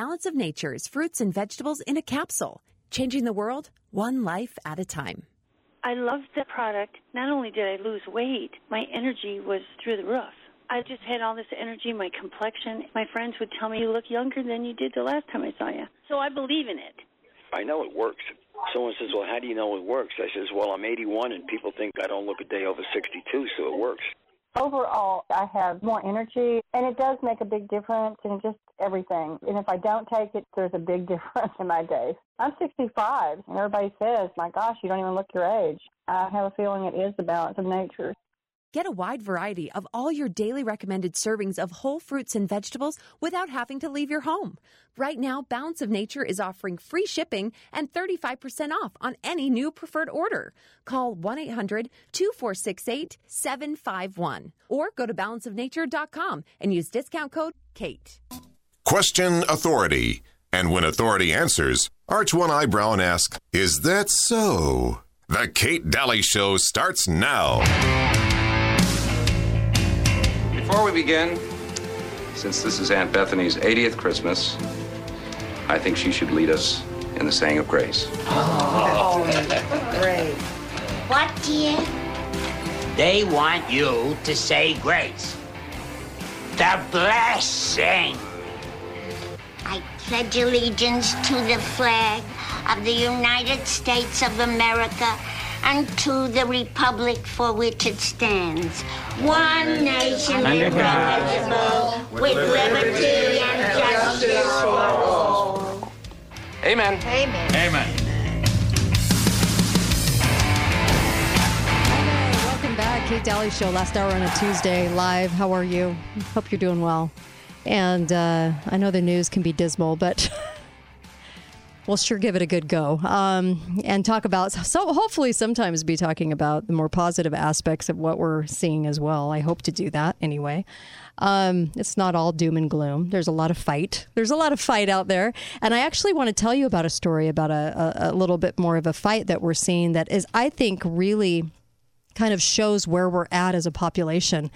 Balance of Nature's fruits and vegetables in a capsule, changing the world one life at a time. I loved the product. Not only did I lose weight, my energy was through the roof. I just had all this energy, my complexion. My friends would tell me, You look younger than you did the last time I saw you. So I believe in it. I know it works. Someone says, Well, how do you know it works? I says, Well, I'm 81 and people think I don't look a day over 62, so it works. Overall, I have more energy, and it does make a big difference in just everything. And if I don't take it, there's a big difference in my days. I'm 65, and everybody says, my gosh, you don't even look your age. I have a feeling it is the balance of nature. Get a wide variety of all your daily recommended servings of whole fruits and vegetables without having to leave your home. Right now, Balance of Nature is offering free shipping and 35% off on any new preferred order. Call 1 800 246 8751 or go to balanceofnature.com and use discount code KATE. Question authority. And when authority answers, arch one eyebrow and ask, Is that so? The Kate Dalley Show starts now. Before we begin, since this is Aunt Bethany's 80th Christmas, I think she should lead us in the saying of grace. Oh, great. What, dear? They want you to say grace. The blessing. I pledge allegiance to the flag of the United States of America and to the republic for which it stands. One nation indivisible, with liberty and justice for all. Amen. Amen. Amen. Welcome back, Kate Dalley Show. Last hour on a Tuesday, live. How are you? Hope you're doing well. And uh, I know the news can be dismal, but we'll sure give it a good go. Um, and talk about so hopefully sometimes be talking about the more positive aspects of what we're seeing as well. I hope to do that anyway. Um, it's not all doom and gloom. There's a lot of fight. There's a lot of fight out there. And i actually want to tell you about a story about a, a, a little bit more of a fight that we're seeing that is i think really kind of shows where we're at as a population.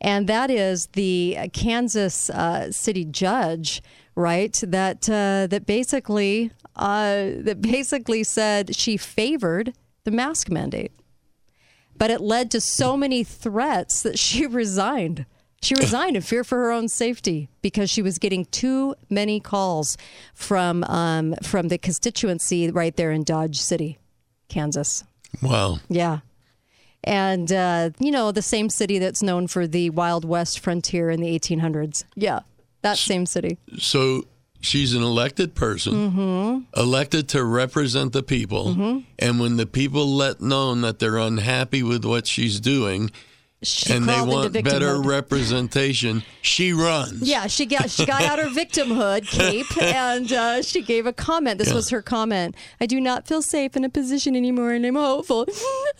And that is the Kansas uh, city judge, right? That uh, that basically uh, that basically said she favored the mask mandate, but it led to so many threats that she resigned. She resigned in fear for her own safety because she was getting too many calls from um, from the constituency right there in Dodge City, Kansas. Wow. Yeah and uh, you know the same city that's known for the Wild West frontier in the 1800s. Yeah, that same city. So she's an elected person, Mm-hmm. elected to represent the people, and when the people let known that they're unhappy with what she's doing. She and they want better representation. She runs. Yeah, she got she got out her victimhood cape and uh, she gave a comment. This Yeah. was her comment. I do not feel safe in a position anymore, and I'm hopeful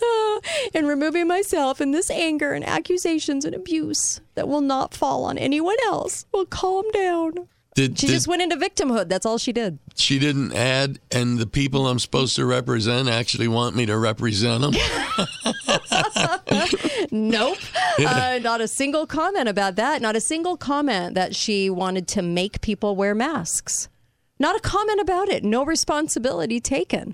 in removing myself. And this anger and accusations and abuse that will not fall on anyone else will calm down. Did, She did- just went into victimhood. That's all she did. she didn't add, and the people I'm supposed to represent actually want me to represent them. Nope. Uh, not a single comment about that. Not a single comment that she wanted to make people wear masks. Not a comment about it. No responsibility taken.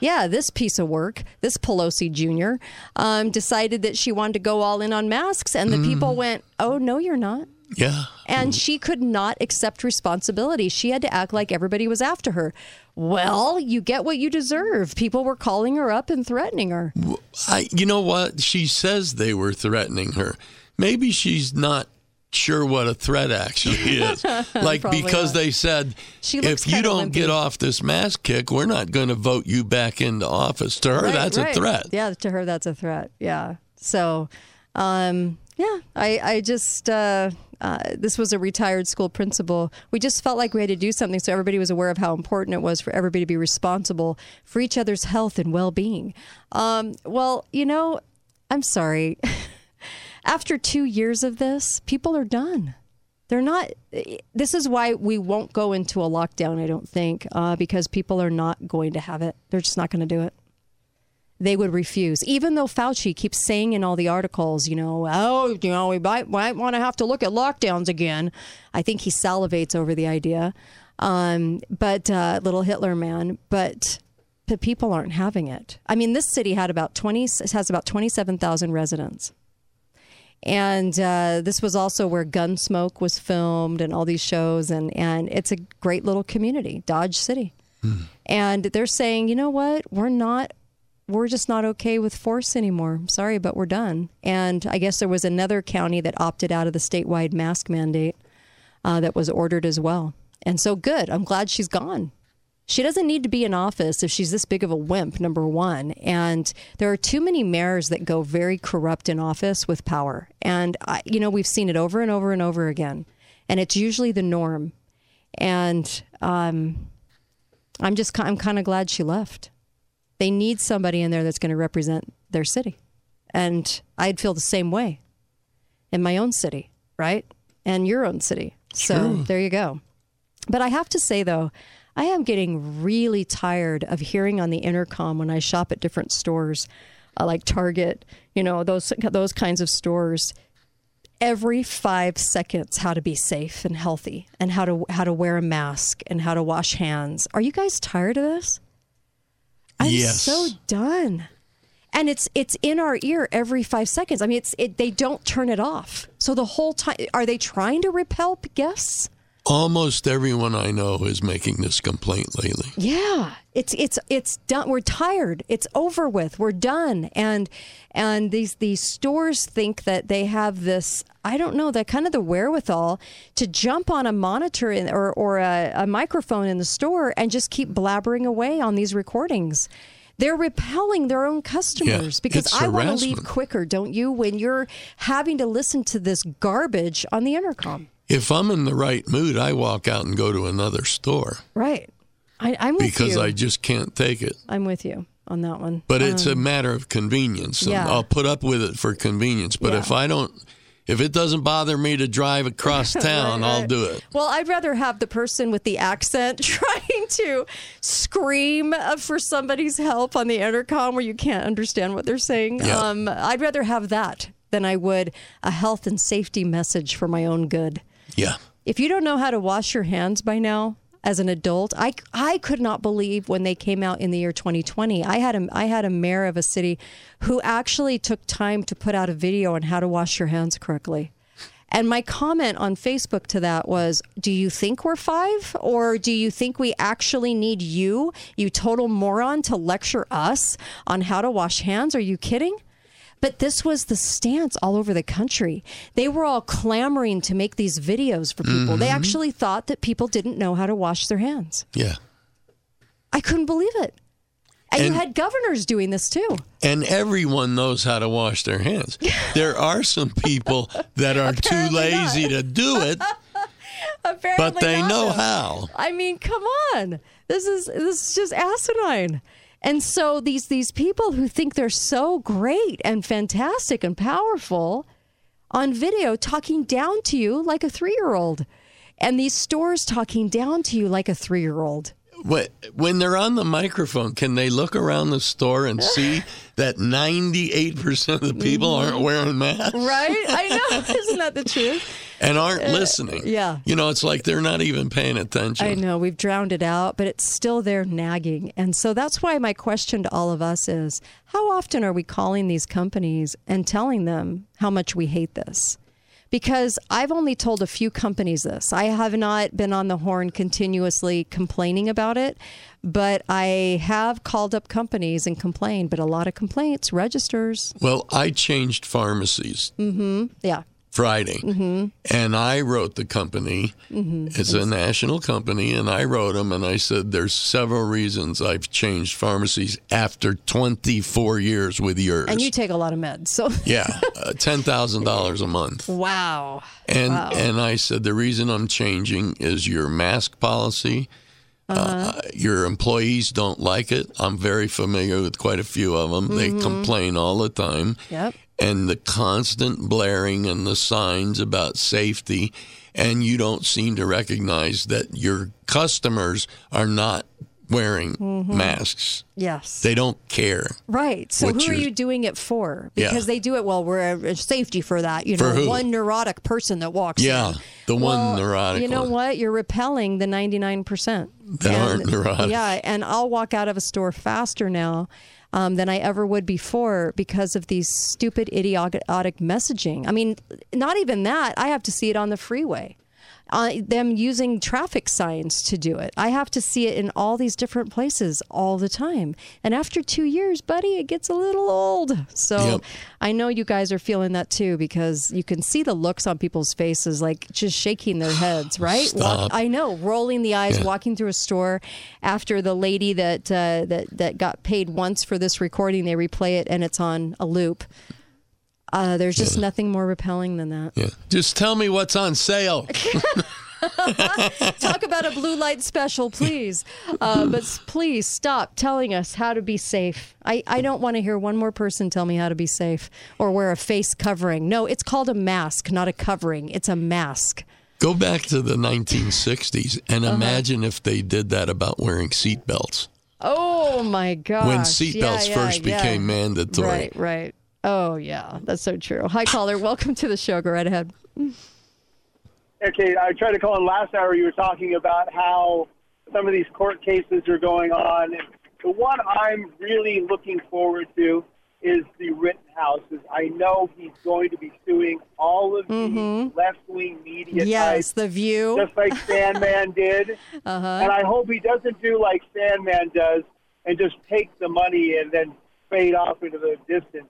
Yeah, this piece of work, this Pelosi Jr., um, decided that she wanted to go all in on masks, and the people went, Oh, no, you're not. Yeah. And she could not accept responsibility. She had to act like everybody was after her. Well, you get what you deserve. People were calling her up and threatening her. I, you know what? She says they were threatening her. Maybe she's not sure what a threat actually is. like because not. they said if you don't wimpy. get off this mask kick, we're not going to vote you back into office. To her, Right, that's right. a threat. Yeah, to her, that's a threat. Yeah. So, um, yeah, I, I just, uh, uh, this was a retired school principal. We just felt like we had to do something so everybody was aware of how important it was for everybody to be responsible for each other's health and well being. Um, well, you know, I'm sorry. After two years of this, people are done. They're not. This is why we won't go into a lockdown, I don't think, uh, because people are not going to have it. They're just not going to do it they would refuse. Even though Fauci keeps saying in all the articles, you know, oh, you know, we might, might want to have to look at lockdowns again. I think he salivates over the idea. Um, but uh, little Hitler man, but the people aren't having it. I mean, this city had about twenty has about twenty seven thousand residents. And uh, this was also where Gunsmoke was filmed and all these shows, and, and it's a great little community, Dodge City. And they're saying, you know what? We're not, we're just not okay with force anymore. Sorry, but we're done. And I guess there was another county that opted out of the statewide mask mandate uh, that was ordered as well. And so good. I'm glad she's gone. She doesn't need to be in office if she's this big of a wimp, number one. And there are too many mayors that go very corrupt in office with power. And, I, you know, we've seen it over and over and over again. And it's usually the norm. And um, I'm just, I'm kind of glad she left. They need somebody in there that's going to represent their city. And I'd feel the same way in my own city, right? And your own city. So True. there you go. But I have to say, though, I am getting really tired of hearing on the intercom when I shop at different stores, uh, like Target, you know, those those kinds of stores. Every five seconds, how to be safe and healthy, and how to how to wear a mask and how to wash hands. Are you guys tired of this? I'm Yes. so done. And it's it's in our ear every five seconds. I mean, it's it, they don't turn it off. So the whole time, are they trying to repel guests? Almost everyone I know is making this complaint lately. Yeah, it's it's it's done. We're tired. It's over with. We're done. And and these these stores think that they have this. I don't know that kind of the wherewithal to jump on a monitor in, or or a, a microphone in the store and just keep blabbering away on these recordings. They're repelling their own customers Yeah, because I want to leave quicker, don't you? When you're having to listen to this garbage on the intercom, If I'm in the right mood, I walk out and go to another store right? I, I'm with because you. I just can't take it. I'm with you on that one. But it's a Um, matter of convenience. yeah. I'll put up with it for convenience. But Yeah. if I don't, if it doesn't bother me to drive across town, Right, I'll do it. Well, I'd rather have the person with the accent trying to scream for somebody's help on the intercom where you can't understand what they're saying. Yeah. Um, I'd rather have that than I would a health and safety message for my own good. Yeah. If you don't know how to wash your hands by now, as an adult, I, I could not believe when they came out in the year 2020. I had a I had a mayor of a city who actually took time to put out a video on how to wash your hands correctly. And my comment on Facebook to that was, "Do you think we're 5 or do you think we actually need you, you total moron to lecture us on how to wash hands? Are you kidding?" But this was the stance all over the country. They were all clamoring to make these videos for people. They Mhm. actually thought that people didn't know how to wash their hands. Yeah. I couldn't believe it. And, you had governors doing this too. And everyone knows how to wash their hands. there are some people that are too lazy to do it, Apparently but they not, know how. I mean, come on. This is this is just asinine. And so these these people who think they're so great and fantastic and powerful on video talking down to you like a 3-year-old. And these stores talking down to you like a 3-year-old. Wh- When they're on the microphone, can they look around the store and see that 98% of the people aren't wearing masks Right? I know. Isn't that the truth? and aren't Uh, listening? yeah. You know, it's like they're not even paying attention. I know we've drowned it out, but it's still there nagging. And so that's why my question to all of us is how often are we calling these companies and telling them how much we hate this? Because I've only told a few companies this. I have not been on the horn continuously complaining about it, but I have called up companies and complained, but a lot of complaints registers. Well, I changed pharmacies Mm Mhm. Yeah. Friday, Mhm. and I wrote the company. Mhm. It's a national company, and I wrote them, and I said, "There's several reasons I've changed pharmacies after 24 years with yours." And you take a lot of meds. So yeah, uh, ten thousand dollars a month. Wow. And Wow. and I said the reason I'm changing is your mask policy. Uh-huh. Uh, your employees don't like it. I'm very familiar with quite a few of them. Mhm. They complain all the time. Yep. And the constant blaring and the signs about safety, and you don't seem to recognize that your customers are not wearing Mhm. masks. Yes. They don't care. Right. So who are you're- doing it for? Yeah. Because they do it well. We're a safety for that. You For know, who? one neurotic person that walks. Yeah, in. the one neurotic You know one. what? You're repelling the 99 percent That aren't neurotic. Yeah, and I'll walk out of a store faster now. Um, than I ever would before because of these stupid idiotic messaging. I mean, not even that. I have to see it on the freeway. Uh, them using traffic signs to do it. I have to see it in all these different places all the time. And after two years, buddy, it gets a little old. So Yep. I know you guys are feeling that too because you can see the looks on people's faces, like just shaking their heads, right? Stop. I know, rolling the eyes, Yeah. walking through a store after the lady that uh, that that got paid once for this recording, they replay it and it's on a loop. Uh, there's just nothing more repelling than that. Yeah. Just tell me what's on sale. Talk about a blue light special, please. Uh, but please stop telling us how to be safe. I, I don't want to hear one more person tell me how to be safe or wear a face covering. No, it's called a mask, not a covering. It's a mask. Go back to the 1960s and Uh-huh. imagine if they did that about wearing seatbelts. Oh my gosh. When Yeah, seatbelts yeah, first yeah. became mandatory. Right, right. Oh, yeah. That's so true. Hi, caller. Welcome to the show. Go right ahead. Okay, I tried to call in last hour. You were talking about how some of these court cases are going on. And the one I'm really looking forward to is the Rittenhouses. I know he's going to be suing all of the left-wing media Mm-hmm. Yes, types, The View. just like Sandmann did. Uh-huh. And I hope he doesn't do like Sandmann does and just take the money and then fade off into the distance.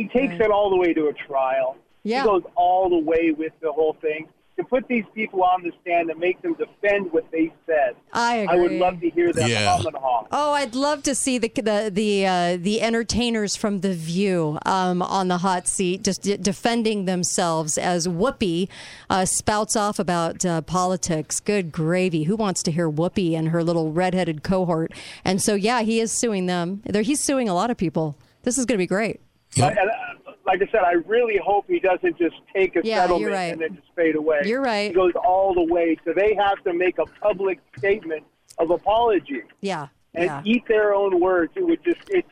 He takes Right. it all the way to a trial. Yeah. He goes all the way with the whole thing. To put these people on the stand and make them defend what they said. I agree. I would love to hear them Yeah. hum and haw. Oh, I'd love to see the the the uh, the entertainers from The View um, on the hot seat, just de- defending themselves as Whoopi uh, spouts off about uh, politics. Good gravy! Who wants to hear Whoopi and her little redheaded cohort? And so, yeah, he is suing them. There, he's suing a lot of people. This is going to be great. But, and, uh, like I said, I really hope he doesn't just take a Yeah, settlement right. and then just fade away. You're right. He goes all the way. So they have to make a public statement of apology Yeah, and yeah. eat their own words. It would just it's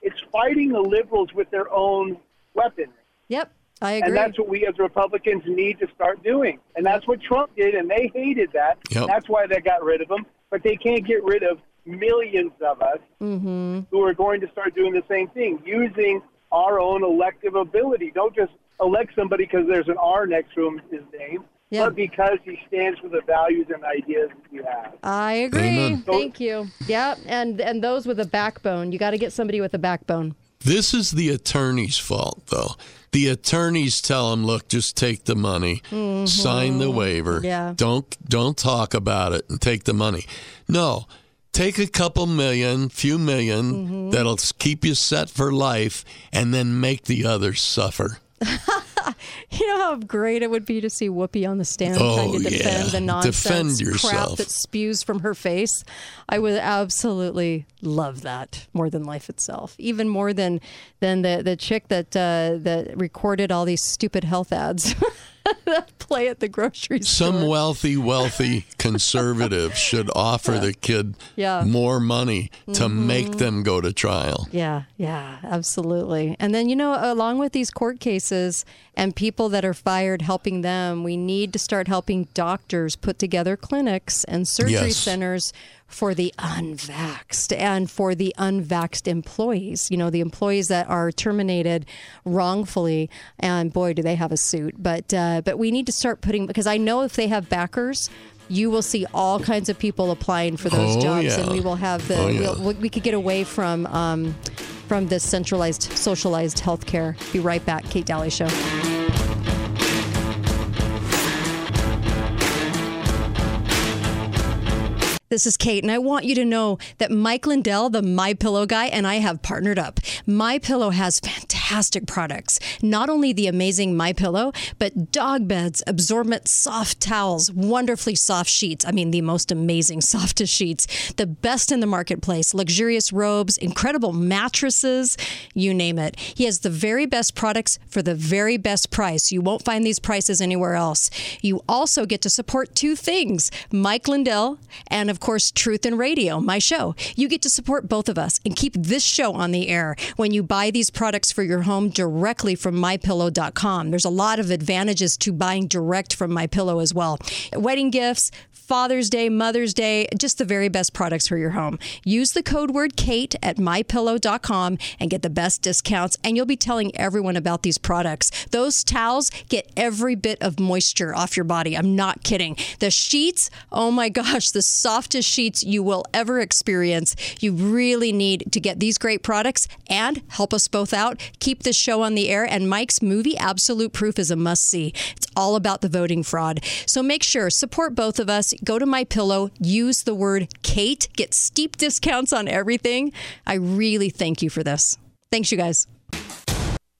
it's fighting the liberals with their own weapons. Yep, I agree. And that's what we as Republicans need to start doing. And that's what Trump did, and they hated that. Yep. That's why they got rid of him. But they can't get rid of millions of us mm-hmm. who are going to start doing the same thing, using our own elective ability. Don't just elect somebody because there's an R next to him, his name, Yeah. but because he stands for the values and ideas that you have. I agree. Amen. Thank you. Yeah, and and those with a backbone. You got to get somebody with a backbone. This is the attorney's fault, though. The attorneys tell him, "Look, just take the money, sign the waiver. Mm-hmm. Yeah. Don't don't talk about it and take the money." No, take a couple million, few 1000000 Mm-hmm. that'll keep you set for life, and then make the others suffer. You know how great it would be to see Whoopi on the stand Oh, trying to defend yeah. the nonsense Defend crap that spews from her face. I would absolutely love that more than life itself, even more than than the the chick that uh, that recorded all these stupid health ads play at the grocery store. Some wealthy, wealthy conservative should offer the kid Yeah. more money to Mhm. make them go to trial. Yeah, yeah, absolutely. And then, you know, along with these court cases and people that are fired helping them, we need to start helping doctors put together clinics and surgery Yes. centers for the unvaxxed and for the unvaxxed employees. You know, the employees that are terminated wrongfully, and boy, do they have a suit. But uh, but we need to start putting because I know if they have backers. You will see all kinds of people applying for those Oh, jobs, and we will have the Oh, yeah. we'll, we could get away from um, from this centralized, socialized healthcare. Be right back, Kate Dalley Show. This is Kate, and I want you to know that Mike Lindell, the My Pillow guy, and I have partnered up. My Pillow has fantastic products. Not only the amazing My Pillow, but dog beds, absorbent soft towels, wonderfully soft sheets. I mean, the most amazing softest sheets, the best in the marketplace, luxurious robes, incredible mattresses, you name it. He has the very best products for the very best price. You won't find these prices anywhere else. You also get to support two things Mike Lindell and, of course, Truth and Radio, my show. You get to support both of us and keep this show on the air when you buy these products for your home directly from mypillow.com. There's a lot of advantages to buying direct from My Pillow as well. Wedding gifts, Father's Day, Mother's Day, just the very best products for your home. Use the code word Kate at mypillow.com and get the best discounts. And you'll be telling everyone about these products. Those towels get every bit of moisture off your body. I'm not kidding. The sheets, oh my gosh, the softest sheets you will ever experience. You really need to get these great products and help us both out. Keep this show on the air. And Mike's movie, Absolute Proof, is a must see. It's all about the voting fraud. So make sure, support both of us. Go to my pillow, use the word Kate, get steep discounts on everything. I really thank you for this. Thanks, you guys.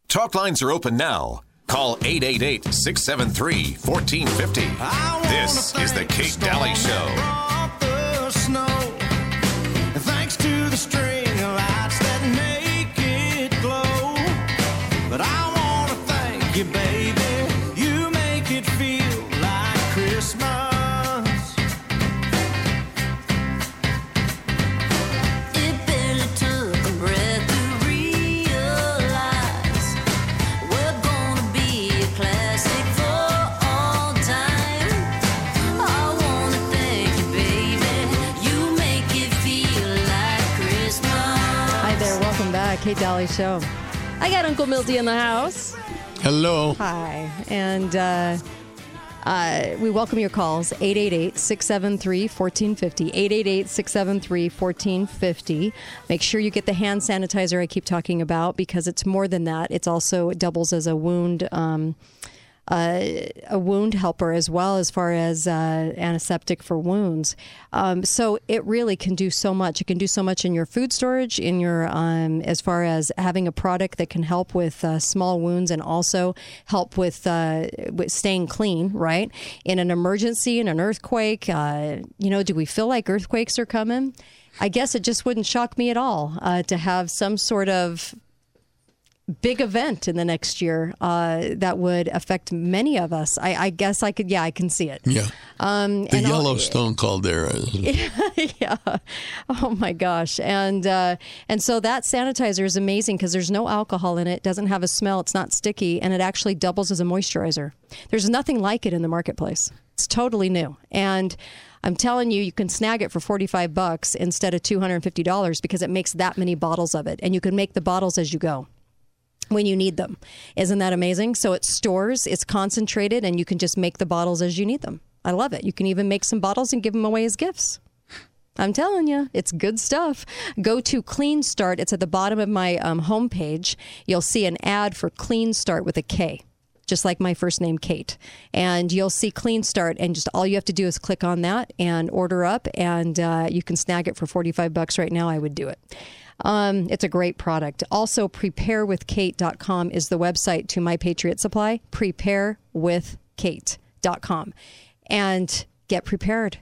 Talk lines are open now. Call 888 673 1450. This is The Kate Dalley Show. Kate Dalley Show. I got Uncle Milty in the house. Hello. Hi. And uh, uh, we welcome your calls 888 673 1450. 888 673 1450. Make sure you get the hand sanitizer I keep talking about because it's more than that. It's also, it doubles as a wound. Um, uh, a wound helper as well as far as uh, antiseptic for wounds. Um, so it really can do so much. It can do so much in your food storage, in your um, as far as having a product that can help with uh, small wounds and also help with, uh, with staying clean. Right in an emergency, in an earthquake. Uh, you know, do we feel like earthquakes are coming? I guess it just wouldn't shock me at all to have some sort of big event in the next year uh, that would affect many of us. I, I guess I could, yeah, I can see it. Yeah. Um, The Yellowstone caldera. yeah. Oh my gosh. And uh, and so that sanitizer is amazing because there's no alcohol in it. Doesn't have a smell. It's not sticky, and it actually doubles as a moisturizer. There's nothing like it in the marketplace. It's totally new, and. I'm telling you, you can snag it for 45 bucks instead of $250 because it makes that many bottles of it. And you can make the bottles as you go when you need them. Isn't that amazing? So it stores, it's concentrated, and you can just make the bottles as you need them. I love it. You can even make some bottles and give them away as gifts. I'm telling you, it's good stuff. Go to Clean Start. It's at the bottom of my um, homepage. You'll see an ad for Clean Start with a K, just like my first name, Kate. And you'll see Clean Start, and just all you have to do is click on that and order up, and uh, you can snag it for 45 bucks right now. I would do it. Um, it's a great product. Also, preparewithkate.com is the website to My Patriot Supply. Preparewithkate.com. And get prepared.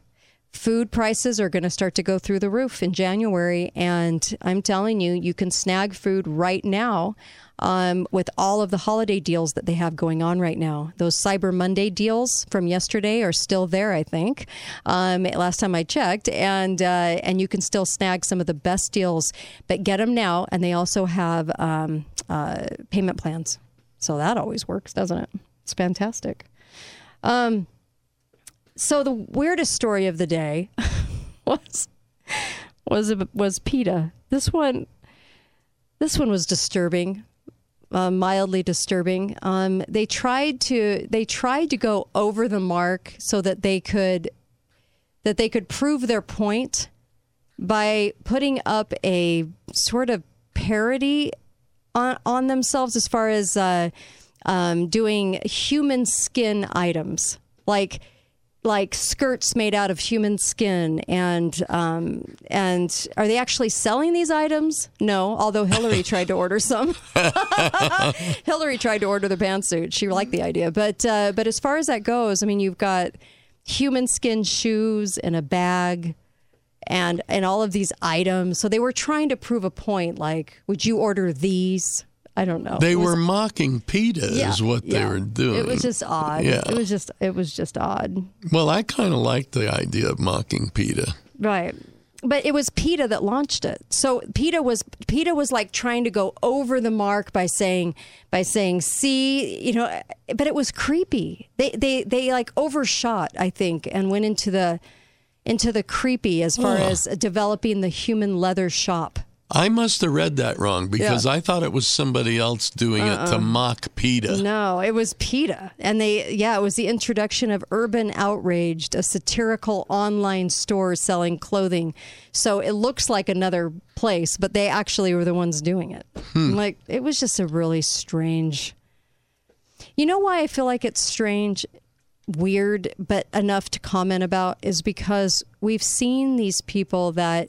Food prices are going to start to go through the roof in January. And I'm telling you, you can snag food right now um, with all of the holiday deals that they have going on right now. Those Cyber Monday deals from yesterday are still there, I think, um, last time I checked. And, uh, and you can still snag some of the best deals, but get them now. And they also have um, uh, payment plans. So that always works, doesn't it? It's fantastic. Um, so the weirdest story of the day was was was PETA. This one, this one was disturbing, uh, mildly disturbing. Um, they tried to they tried to go over the mark so that they could that they could prove their point by putting up a sort of parody on, on themselves as far as uh, um, doing human skin items like like skirts made out of human skin and um, and are they actually selling these items? No although hillary tried to order some. Hillary tried to order the pantsuit. She liked the idea. But uh, but as far as that goes i mean you've got human skin shoes in a bag and and all of these items. So they were trying to prove a point like would you order these i don't know They was- were mocking PETA, Yeah, is what they were doing. It was just odd. Yeah. It was just it was just odd. Well, I kind of liked the idea of mocking PETA. Right. But it was PETA that launched it. So PETA was PETA was like trying to go over the mark by saying by saying, see, you know, but it was creepy. They they they like overshot, I think, and went into the into the creepy as far as developing the human leather shop. I must have read that wrong because Yeah. I thought it was somebody else doing it to Uh-uh. mock PETA. No, it was PETA. And they, yeah, it was the introduction of Urban Outraged, a satirical online store selling clothing. So it looks like another place, but they actually were the ones doing it. Hmm. Like, it was just a really strange. You know why I feel like it's strange, weird, but enough to comment about is because we've seen these people that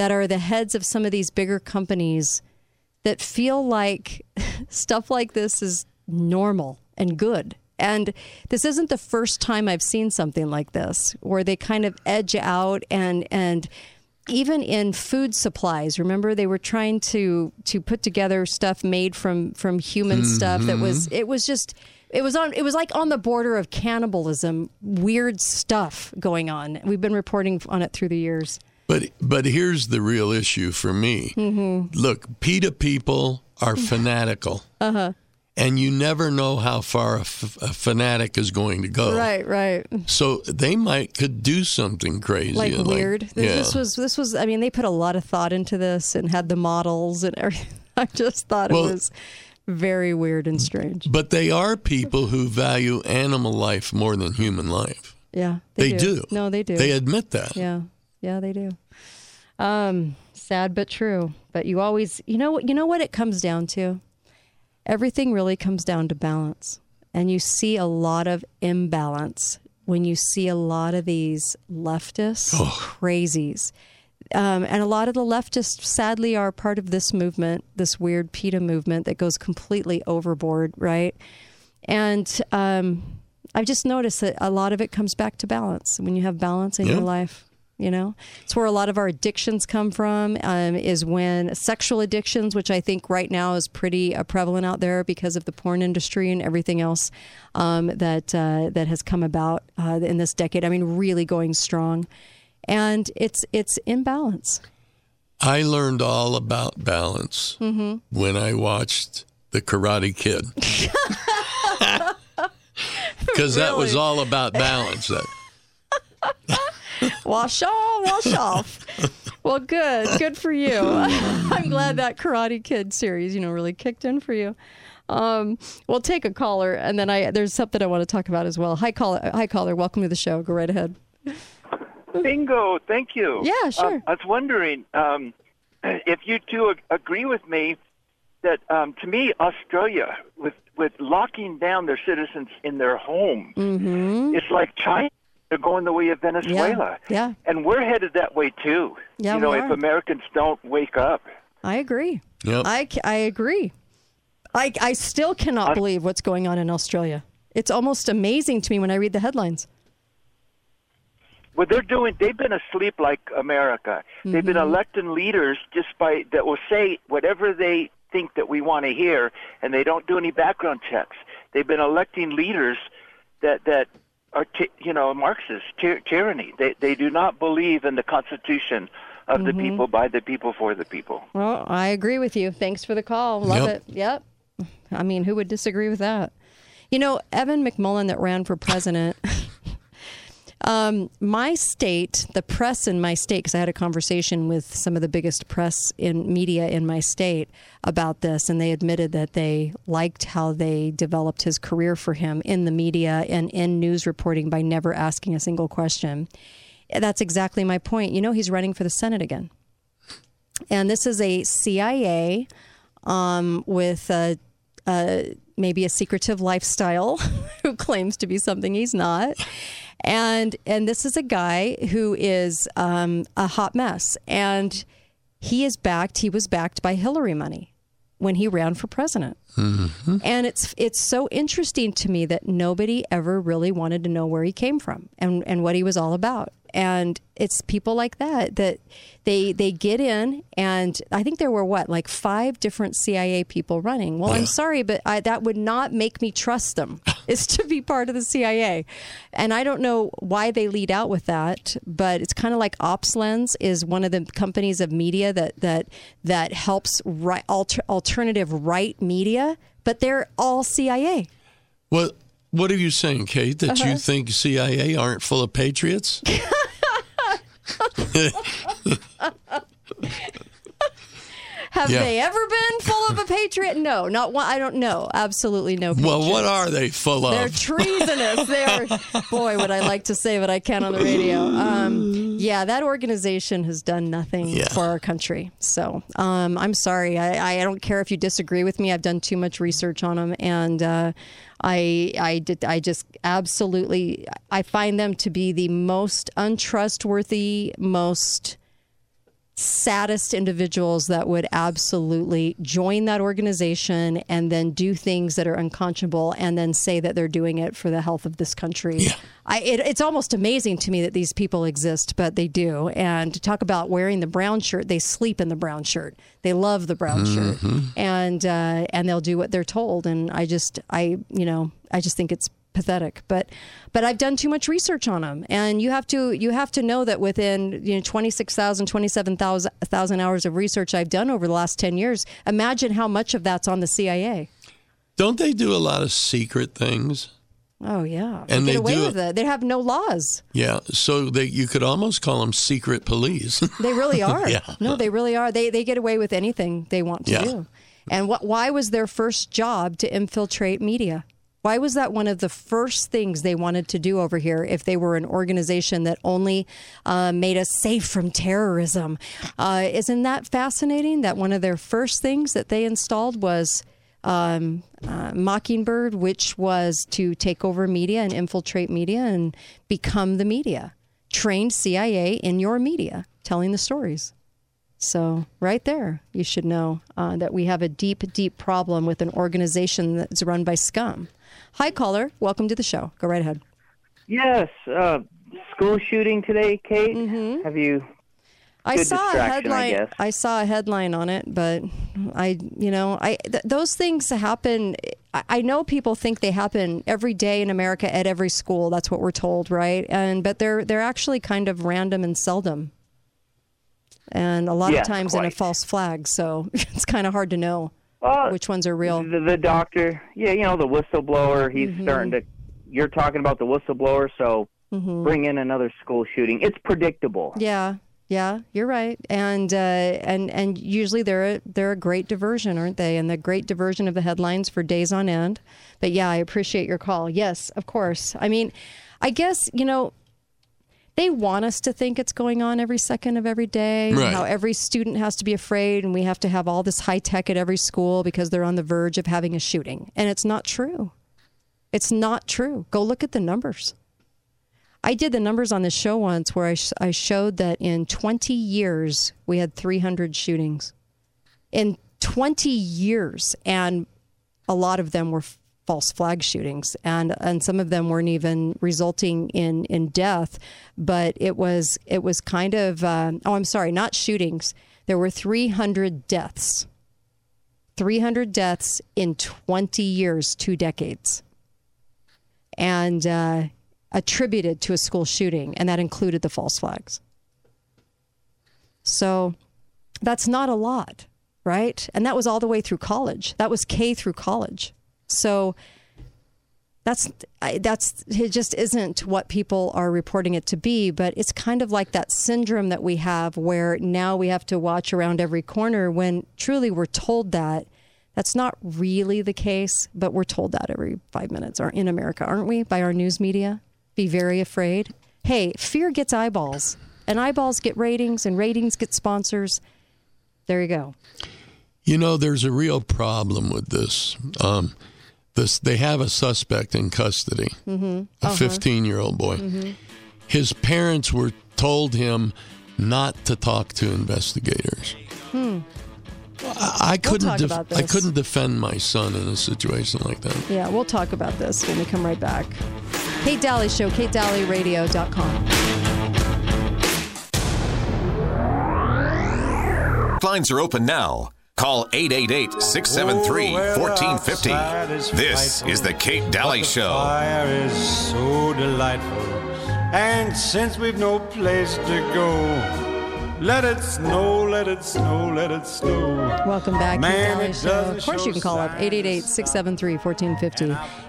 that are the heads of some of these bigger companies that feel like stuff like this is normal and good. And this isn't the first time I've seen something like this where they kind of edge out and and even in food supplies remember they were trying to to put together stuff made from from human stuff that was mm-hmm. it was just it was on it was like on the border of cannibalism weird stuff going on. We've been reporting on it through the years But but here's the real issue for me. mhm Look, PETA people are fanatical, uh-huh and you never know how far a, f- a fanatic is going to go. right right So they might could do something crazy, like weird. This, yeah. this was this was. I mean, they put a lot of thought into this and had the models and everything. I just thought Well- it was very weird and strange. but they are people who value animal life more than human life. Yeah, They do. No, they do. They admit that. Yeah, yeah, they do. Um, sad but true. But you always, you know, you know what it comes down to. Everything really comes down to balance, and you see a lot of imbalance when you see a lot of these leftists crazies. Um, and a lot of the leftists, sadly, are part of this movement, this weird PETA movement that goes completely overboard, right? And um, I've just noticed that a lot of it comes back to balance. When you have balance in Yeah. your life, you know, it's where a lot of our addictions come from. Um, is when sexual addictions, which I think right now is pretty uh, prevalent out there because of the porn industry and everything else um, that uh, that has come about uh, in this decade. I mean, really going strong, and it's it's imbalance. I learned all about balance hmm when I watched The Karate Kid. Because that was all about balance. Wash off, wash off. Well, good, good for you. I'm glad that Karate Kid series, you know, really kicked in for you. Um, we'll take a caller, and then I there's something I want to talk about as well. Hi, caller. Hi, caller. Welcome to the show. Go right ahead. Bingo, thank you. Yeah, sure. Um, I was wondering um, if you two agree with me that, um, to me, Australia, with with locking down their citizens in their home, Mm-hmm. it's like China. They're going the way of Venezuela, Yeah, and we're headed that way too. Yeah, you know, we if. Americans don't wake up. I agree. Yep. I I agree. I I still cannot believe what's going on in Australia. It's almost amazing to me when I read the headlines. Well, they're doing. They've been asleep like America. They've been Mhm. electing leaders just by that will say whatever they think that we want to hear, and they don't do any background checks. They've been electing leaders that that are ty- you know Marxist ty- tyranny. They they do not believe in the Constitution of the Mhm. people, by the people, for the people. Well, I agree with you. Thanks for the call. Love Yep. it. Yep. I mean, who would disagree with that? You know, Evan McMullin that ran for president. Um, my state, the press in my state, because I had a conversation with some of the biggest press in media in my state about this, and they admitted that they liked how they developed his career for him in the media and in news reporting by never asking a single question. That's exactly my point. You know, he's running for the Senate again. And this is a CIA um, with a, a, maybe a secretive lifestyle who claims to be something he's not. And and this is a guy who is um, a hot mess, and he is backed. He was backed by Hillary money when he ran for president. And it's it's so interesting to me that nobody ever really wanted to know where he came from and, and what he was all about. And it's people like that that they they get in, and I think there were what like five different CIA people running. Well, I'm sorry, but I, that would not make me trust them. is to be part of the CIA, and I don't know why they lead out with that, but it's kind of like OpsLens is one of the companies of media that that that helps right, alter, alternative right media, but they're all CIA. What What are you saying, Kate? That Uh-huh. you think CIA aren't full of patriots? Have Yeah. they ever been full of a patriot? No, not one. I don't know. Absolutely no. well, what are they full of? They're treasonous. they are. Boy, would I like to say, but I can't on the radio. Um, yeah, that organization has done nothing for our country. So um, I'm sorry. I, I don't care if you disagree with me. I've done too much research on them, and uh, I I did I just absolutely I find them to be the most untrustworthy, most saddest individuals that would absolutely join that organization and then do things that are unconscionable and then say that they're doing it for the health of this country. I, it, it's almost amazing to me that these people exist, but they do. And to talk about wearing the brown shirt, they sleep in the brown shirt. They love the brown shirt, and uh, and they'll do what they're told. And I just, I, you know, I just think it's pathetic but but I've done too much research on them and you have to you have to know that within you know 26,000 27,000 hours of research I've done over the last 10 years imagine how much of that's on the CIA Don't they do a lot of secret things? oh yeah. And they they get away do with it. They have no laws. Yeah, so they, you could almost call them secret police. they really are. Yeah. no they really are. They they get away with anything they want to Yeah. do. And what why was their first job to infiltrate media why was that one of the first things they wanted to do over here if they were an organization that only uh, made us safe from terrorism? Uh, isn't that fascinating that one of their first things that they installed was um, uh, Mockingbird, which was to take over media and infiltrate media and become the media? Trained CIA in your media, telling the stories. So, right there, you should know uh, that we have a deep, deep problem with an organization that's run by scum. Hi, caller. Welcome to the show. Go right ahead. Yes, uh, school shooting today, Kate. Have you? Mm-hmm. I saw a distraction, I headline. saw a headline on it, but I, you know, I th- those things happen. I, I know people think they happen every day in America at every school. That's what we're told, right? And but they're they're actually kind of random and seldom, and a lot Yes, of times in a false flag. So it's kind of hard to know which ones are real. The, the doctor, yeah, you know, the whistleblower. He's Mm-hmm. starting to. You're talking about the whistleblower, so Mhm. bring in another school shooting. It's predictable. Yeah, yeah, you're right. And uh, and and usually they're a, they're a great diversion, aren't they? And the great diversion of the headlines for days on end. But yeah, I appreciate your call. Yes, of course. I mean, I guess you know. They want us to think it's going on every second of every day. Right. How every student has to be afraid, and we have to have all this high tech at every school because they're on the verge of having a shooting. And it's not true. It's not true. Go look at the numbers. I did the numbers on this show once where I, sh- I showed that in 20 years we had 300 shootings. In 20 years, and a lot of them were f- false flag shootings, and and some of them weren't even resulting in in death, but it was it was kind of um, oh I'm sorry, not shootings. There were 300 deaths. 300 deaths in 20 years, two decades and uh, attributed to a school shooting, and that included the false flags. So that's not a lot, right? And that was all the way through college. That was K through college. So that's that's it just isn't what people are reporting it to be but it's kind of like that syndrome that we have where now we have to watch around every corner when truly we're told that. That's not really the case but we're told that every 5 minutes. In America aren't we by our news media? Be very afraid. Hey fear gets eyeballs and eyeballs get ratings and ratings get sponsors. There you go. You know, there's a real problem with this. Um, this they have a suspect in custody, mm-hmm. uh-huh. a 15 year old boy. Mm-hmm. His parents were told him not to talk to investigators. Hmm. I couldn't. We'll def- I couldn't defend my son in a situation like that. Yeah, we'll talk about this when we come right back. Kate Dalley Show, KateDalyRadio.com. Lines are open now. Call 888 673 1450. This is The Kate Dalley Show. Fire is so delightful. And since we've no place to go, let it snow, let it snow, let it snow. Welcome back Man, to the Show. Of course, you can call up 888 673 1450.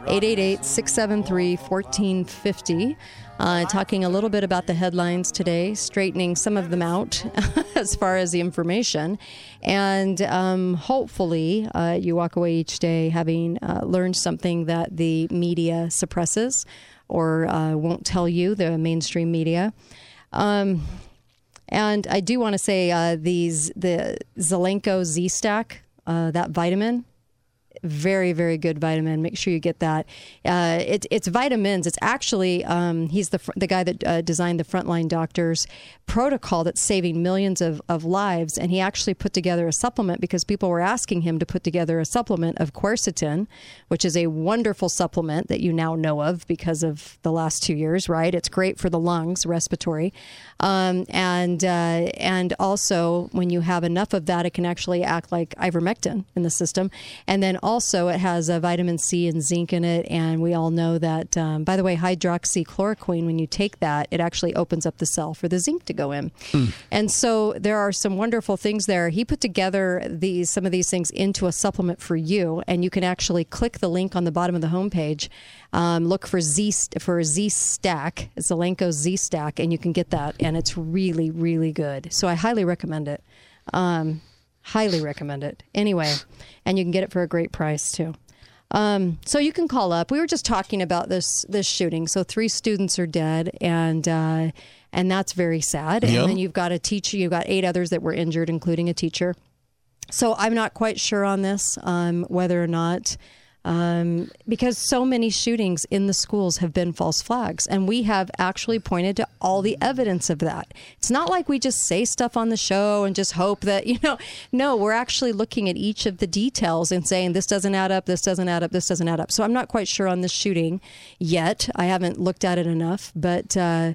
888 673 1450. Uh, talking a little bit about the headlines today, straightening some of them out as far as the information. And um, hopefully, uh, you walk away each day having uh, learned something that the media suppresses or uh, won't tell you, the mainstream media. Um, and I do want to say uh, these the Zelenko Z Stack, uh, that vitamin, very very good vitamin. Make sure you get that. Uh, it, it's vitamins. It's actually um, he's the the guy that uh, designed the Frontline Doctors protocol that's saving millions of, of lives, and he actually put together a supplement because people were asking him to put together a supplement of quercetin, which is a wonderful supplement that you now know of because of the last two years. Right? It's great for the lungs, respiratory, um, and uh, and also when you have enough of that, it can actually act like ivermectin in the system, and then also it has uh, vitamin C and zinc in it, and we all know that. Um, by the way, hydroxychloroquine, when you take that, it actually opens up the cell for the zinc to go in, and so there are some wonderful things there. He put together these some of these things into a supplement for you, and you can actually click the link on the bottom of the homepage. Um, look for Z for Z Stack, Zelenko Z Stack, and you can get that, and it's really, really good. So I highly recommend it. Um, highly recommend it. Anyway, and you can get it for a great price too. Um, so you can call up. We were just talking about this this shooting. So three students are dead, and uh, and that's very sad. And then you've got a teacher. You've got eight others that were injured, including a teacher. So I'm not quite sure on this, um, whether or not, um, because so many shootings in the schools have been false flags, and we have actually pointed to all the evidence of that. It's not like we just say stuff on the show and just hope that you know. No, we're actually looking at each of the details and saying this doesn't add up, this doesn't add up, this doesn't add up. So I'm not quite sure on this shooting yet. I haven't looked at it enough, but. Uh,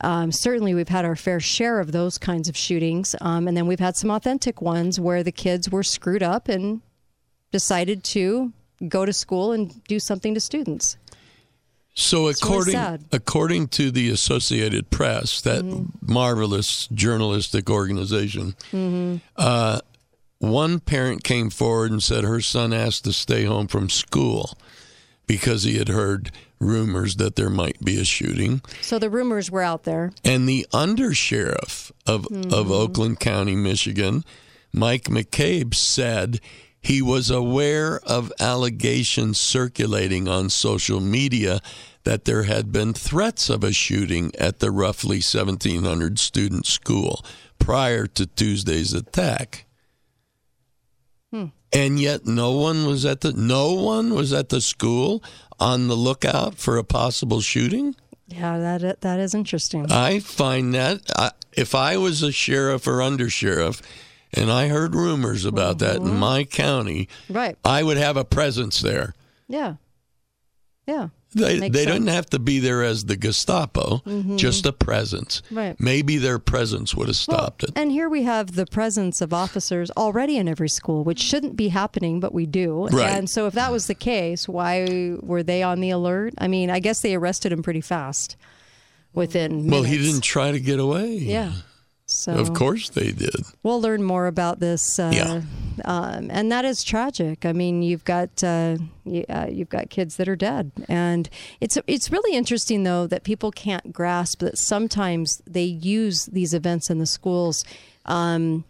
um, certainly, we've had our fair share of those kinds of shootings. Um, and then we've had some authentic ones where the kids were screwed up and decided to go to school and do something to students. So It's according sad. according to the Associated Press, that Mm-hmm. marvelous journalistic organization, Mm-hmm. uh, one parent came forward and said her son asked to stay home from school because he had heard rumors that there might be a shooting. So the rumors were out there. And the undersheriff of, of Oakland County, Michigan, Mike McCabe, said he was aware of allegations circulating on social media that there had been threats of a shooting at the roughly 1,700 student school prior to Tuesday's attack. Hmm. And yet no one was at the no one was at the school on the lookout for a possible shooting. Yeah, that that is interesting. I find that I, if I was a sheriff or undersheriff and I heard rumors about that in my county, right. I would have a presence there. Yeah. Yeah. They they sense. don't have to be there as the Gestapo, Mhm. just a presence. Right. Maybe their presence would have stopped it. And here we have the presence of officers already in every school, which shouldn't be happening, but we do. Right. And so, if that was the case, why were they on the alert? I mean, I guess they arrested him pretty fast within minutes. Well, he didn't try to get away. Yeah. So Of course they did. We'll learn more about this. Uh, Yeah. Um, and that is tragic. I mean, you've got uh, you, uh, you've got kids that are dead, and it's it's really interesting though that people can't grasp that sometimes they use these events in the schools um,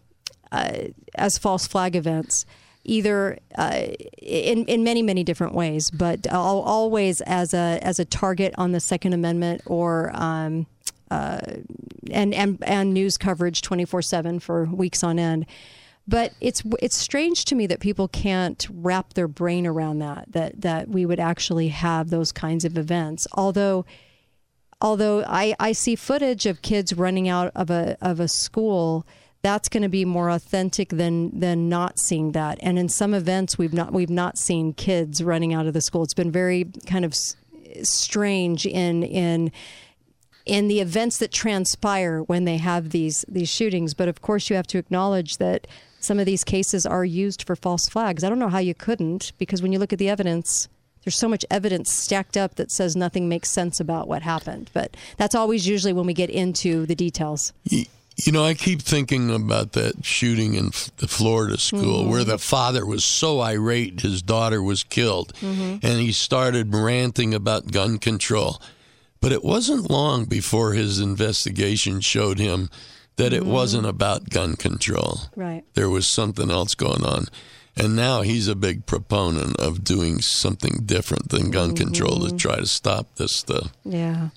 uh, as false flag events. Either uh, in in many many different ways, but al- always as a as a target on the Second Amendment or um, uh, and and and news coverage twenty four seven for weeks on end. But it's it's strange to me that people can't wrap their brain around that that that we would actually have those kinds of events. Although although I, I see footage of kids running out of a of a school that's going to be more authentic than than not seeing that and in some events we've not we've not seen kids running out of the school it's been very kind of strange in in in the events that transpire when they have these these shootings. But of course, you have to acknowledge that some of these cases are used for false flags. I don't know how you couldn't, because when you look at the evidence, there's so much evidence stacked up that says nothing makes sense about what happened. But that's always usually when we get into the details. You know, I keep thinking about that shooting in the Florida school Mhm. where the father was so irate his daughter was killed Mhm. and he started ranting about gun control. But it wasn't long before his investigation showed him that it Mhm. wasn't about gun control. Right. There was something else going on. And now he's a big proponent of doing something different than gun control to Mhm. try to stop this stuff. Yeah.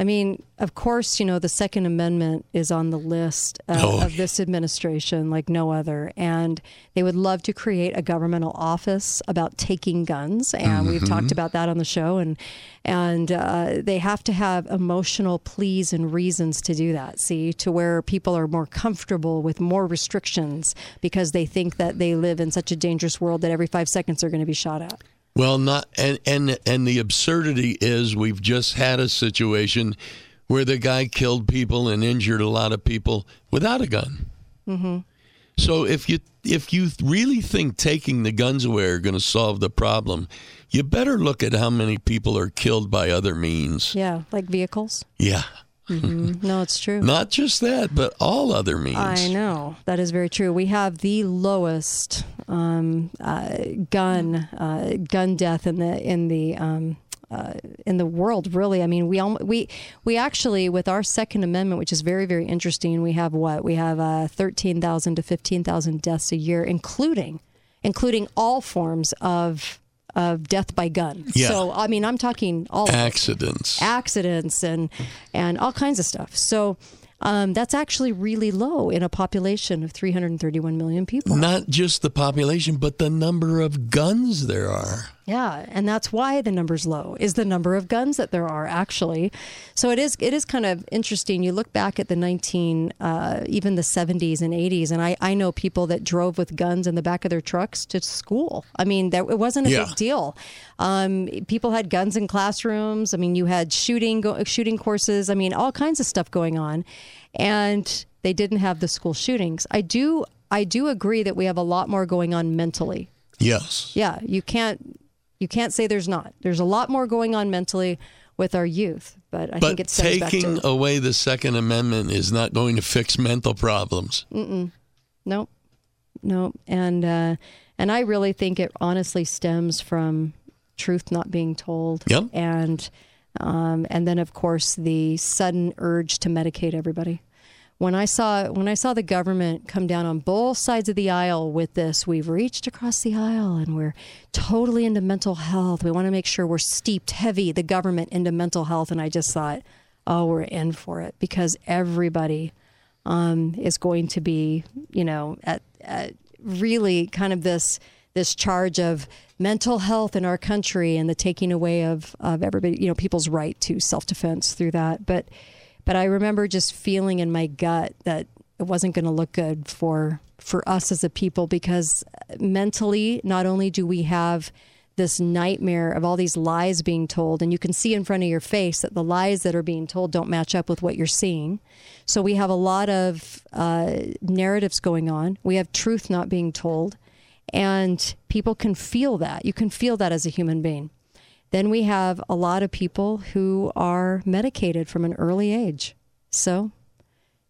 I mean, of course, you know, the Second Amendment is on the list of, Oh, of this administration like no other. And they would love to create a governmental office about taking guns. And we've Mhm. talked about that on the show. And, and uh, they have to have emotional pleas and reasons to do that, see, to where people are more comfortable with more restrictions because they think that they live in such a dangerous world that every five seconds they're going to be shot at. Well, not and and and the absurdity is we've just had a situation where the guy killed people and injured a lot of people without a gun. Mm-hmm. So if you if you really think taking the guns away are going to solve the problem, you better look at how many people are killed by other means. Yeah, like vehicles. Yeah. Hmm No, it's true. Not just that, but all other means. I know that is very true. We have the lowest um, uh, gun uh, gun death in the in the um, uh, in the world. Really, I mean, we almo- we we actually with our Second Amendment, which is very very interesting. We have what we have uh, thirteen thousand to fifteen thousand deaths a year, including including all forms of of death by gun. Yeah. So I mean, I'm talking all Accidents. accidents and and all kinds of stuff. So um, that's actually really low in a population of 331 million people. Not just the population, but the number of guns there are. Yeah, and that's why the number's low is the number of guns that there are actually. So it is it is kind of interesting. You look back at the 19 uh, even the 70s and 80s, and I I know people that drove with guns in the back of their trucks to school. I mean, that it wasn't a Yeah. big deal. Um, people had guns in classrooms. I mean, you had shooting go, shooting courses. I mean, all kinds of stuff going on, and they didn't have the school shootings. I do I do agree that we have a lot more going on mentally. Yes. Yeah, you can't you can't say there's not. There's a lot more going on mentally with our youth, but I but think it's taking to away the Second Amendment is not going to fix mental problems. Mm-mm. Nope. Nope. And uh, and I really think it honestly stems from truth not being told. Yep. And um, and then of course the sudden urge to medicate everybody. When I saw when I saw the government come down on both sides of the aisle with this, we've reached across the aisle and we're totally into mental health. We want to make sure we're steeped heavy, the government into mental health. And I just thought, oh, we're in for it because everybody um, is going to be, you know, at, at really kind of this this charge of mental health in our country and the taking away of of everybody, you know, people's right to self defense through that. But but I remember just feeling in my gut that it wasn't going to look good for for us as a people because mentally, not only do we have this nightmare of all these lies being told, and you can see in front of your face that the lies that are being told don't match up with what you're seeing. So we have a lot of uh, narratives going on. We have truth not being told, and people can feel that. You can feel that as a human being. Then we have a lot of people who are medicated from an early age. So,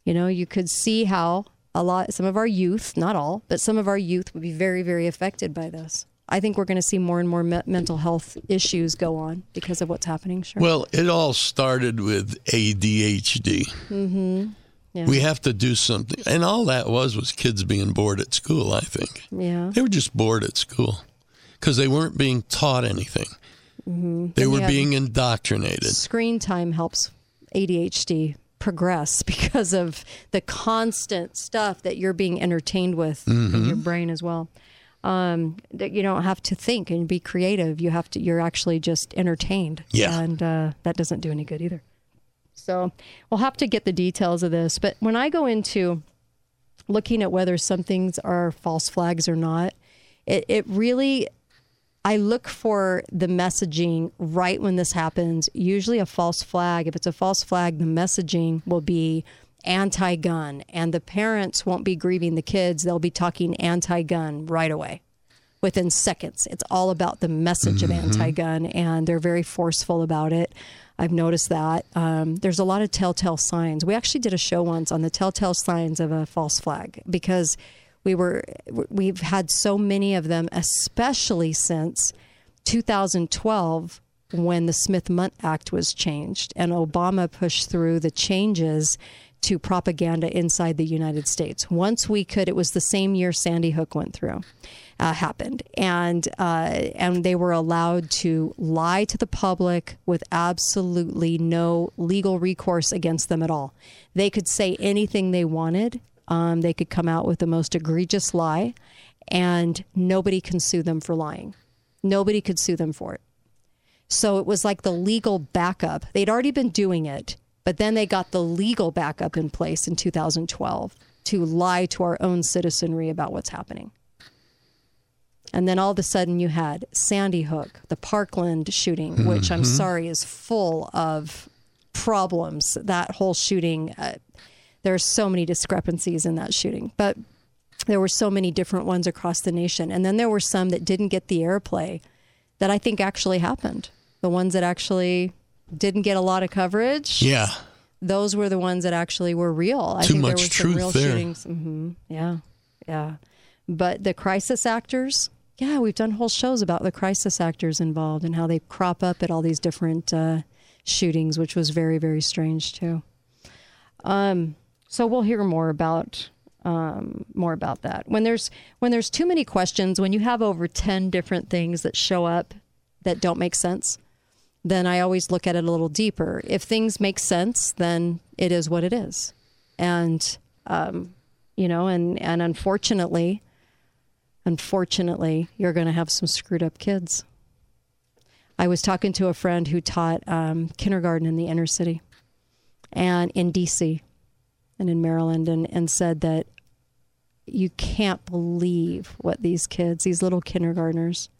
you know, you could see how a lot, some of our youth, not all, but some of our youth would be very, very affected by this. I think we're going to see more and more me- mental health issues go on because of what's happening. Sure. Well, it all started with ADHD. mm-hmm. Yeah. We have to do something. And all that was was kids being bored at school, I think. Yeah. They were just bored at school because they weren't being taught anything. Mm-hmm. They were being indoctrinated. Screen time helps ADHD progress because of the constant stuff that you're being entertained with in Mhm. your brain as well. Um, that you don't have to think and be creative. You have to. You're actually just entertained. Yeah. and uh, that doesn't do any good either. So we'll have to get the details of this. But when I go into looking at whether some things are false flags or not, it, it really I look for the messaging right when this happens. Usually, a false flag. If it's a false flag, the messaging will be anti gun, and the parents won't be grieving the kids. They'll be talking anti gun right away within seconds. It's all about the message of Mhm. anti gun, and they're very forceful about it. I've noticed that. Um, there's a lot of telltale signs. We actually did a show once on the telltale signs of a false flag because we were we've had so many of them, especially since 2012 when the Smith-Mundt Act was changed and Obama pushed through the changes to propaganda inside the United States. Once we could, it was the same year Sandy Hook went through, uh, happened, and uh, and they were allowed to lie to the public with absolutely no legal recourse against them at all. They could say anything they wanted. Um, they could come out with the most egregious lie, and nobody can sue them for lying. Nobody could sue them for it. So it was like the legal backup. They'd already been doing it, but then they got the legal backup in place in 2012 to lie to our own citizenry about what's happening. And then all of a sudden you had Sandy Hook, the Parkland shooting, which I'm sorry is full of problems. That whole shooting, uh, there are so many discrepancies in that shooting, but there were so many different ones across the nation. And then there were some that didn't get the airplay that I think actually happened. The ones that actually didn't get a lot of coverage. Yeah. Those were the ones that actually were real. I Too think much there were some truth real there. shootings. hmm Yeah. Yeah. But the crisis actors, yeah, we've done whole shows about the crisis actors involved and how they crop up at all these different uh, shootings, which was very, very strange too. Um, so we'll hear more about um, more about that when there's when there's too many questions. When you have over ten different things that show up that don't make sense, then I always look at it a little deeper. If things make sense, then it is what it is, and um, you know, and and unfortunately, unfortunately, you're going to have some screwed up kids. I was talking to a friend who taught um, kindergarten in the inner city and in DC and in Maryland and, and said that you can't believe what these kids, these little kindergartners,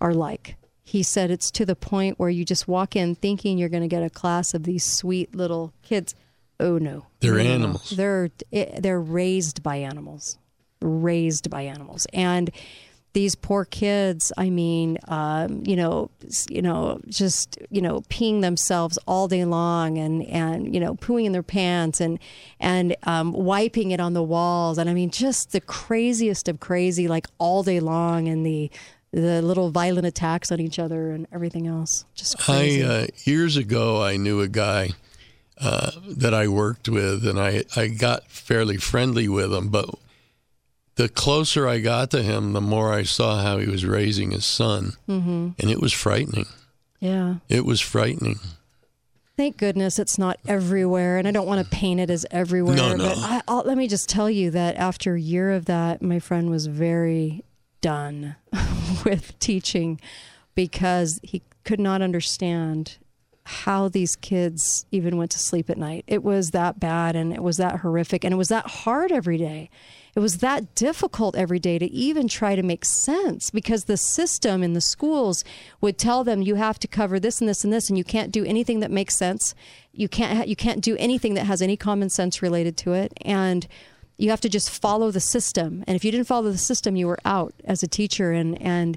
are like. He said it's to the point where you just walk in thinking you're going to get a class of these sweet little kids. Oh no, They're No, animals. They're eh, they're raised by animals, raised by animals, and these poor kids. I mean, um, you know, you know, just you know, peeing themselves all day long, and and you know, pooing in their pants, and and um, wiping it on the walls, and I mean, just the craziest of crazy, like all day long, and the the little violent attacks on each other and everything else. Just crazy. I uh, years ago I knew a guy uh, that I worked with, and I I got fairly friendly with him. But the closer I got to him, the more I saw how he was raising his son, Mhm. and it was frightening. yeah. It was frightening. Thank goodness it's not everywhere, and I don't want to paint it as everywhere. No, no. But I, I'll, let me just tell you that after a year of that, my friend was very done with teaching because he could not understand how these kids even went to sleep at night. It was that bad, and it was that horrific, and it was that hard every day. It was that difficult every day to even try to make sense because the system in the schools would tell them you have to cover this and this and this and you can't do anything that makes sense. You can't ha- you can't do anything that has any common sense related to it and you have to just follow the system. And if you didn't follow the system, you were out as a teacher and and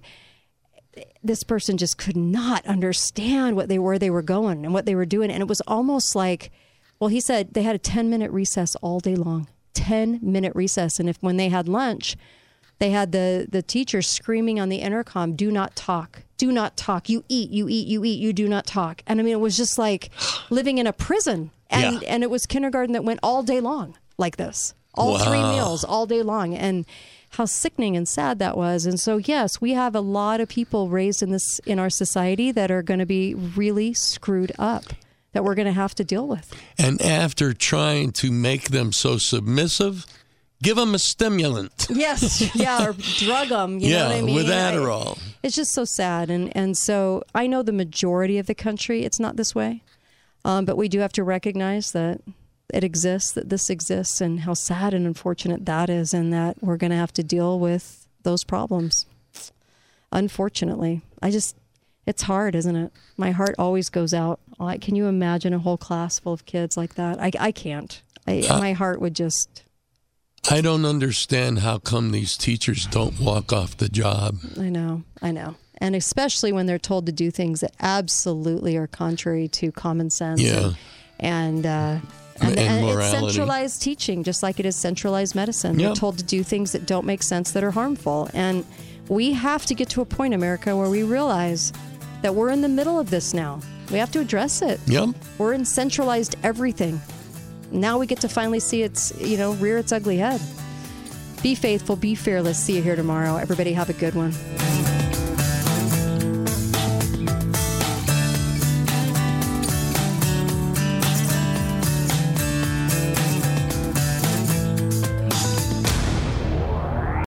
this person just could not understand what they were they were going and what they were doing. And it was almost like well he said they had a 10 minute recess all day long 10 minute recess. And if when they had lunch they had the the teacher screaming on the intercom do not talk do not talk. You eat you eat you eat you do not talk. And i mean it was just like living in a prison. And and it was kindergarten that went all day long like this all three meals all day long. And how sickening and sad that was. And so yes we have a lot of people raised in this in our society that are going to be really screwed up that we're going to have to deal with. And after trying to make them so submissive, give them a stimulant. yes. Yeah or drug them you yeah, know what i mean? with I- Adderall. it's just so sad and and so i know the majority of the country it's not this way. Um, but we do have to recognize that it exists that this exists and how sad and unfortunate that is and that we're going to have to deal with those problems Unfortunately, I just, it's hard, isn't it? My heart always goes out. Like, can you imagine a whole class full of kids like that? I, I can't. I, Uh, my heart would just, I don't understand how come these teachers don't walk off the job. I know, I know. And especially when they're told to do things that absolutely are contrary to common sense. Yeah. And, and, uh, and, And and it's centralized teaching, just like it is centralized medicine. They're told to do things that don't make sense, that are harmful. And we have to get to a point, America, where we realize that we're in the middle of this now. We have to address it. Yep. We're in centralized everything. Now we get to finally see its, you know, rear its ugly head. Be faithful, be fearless. See you here tomorrow. Everybody have a good one.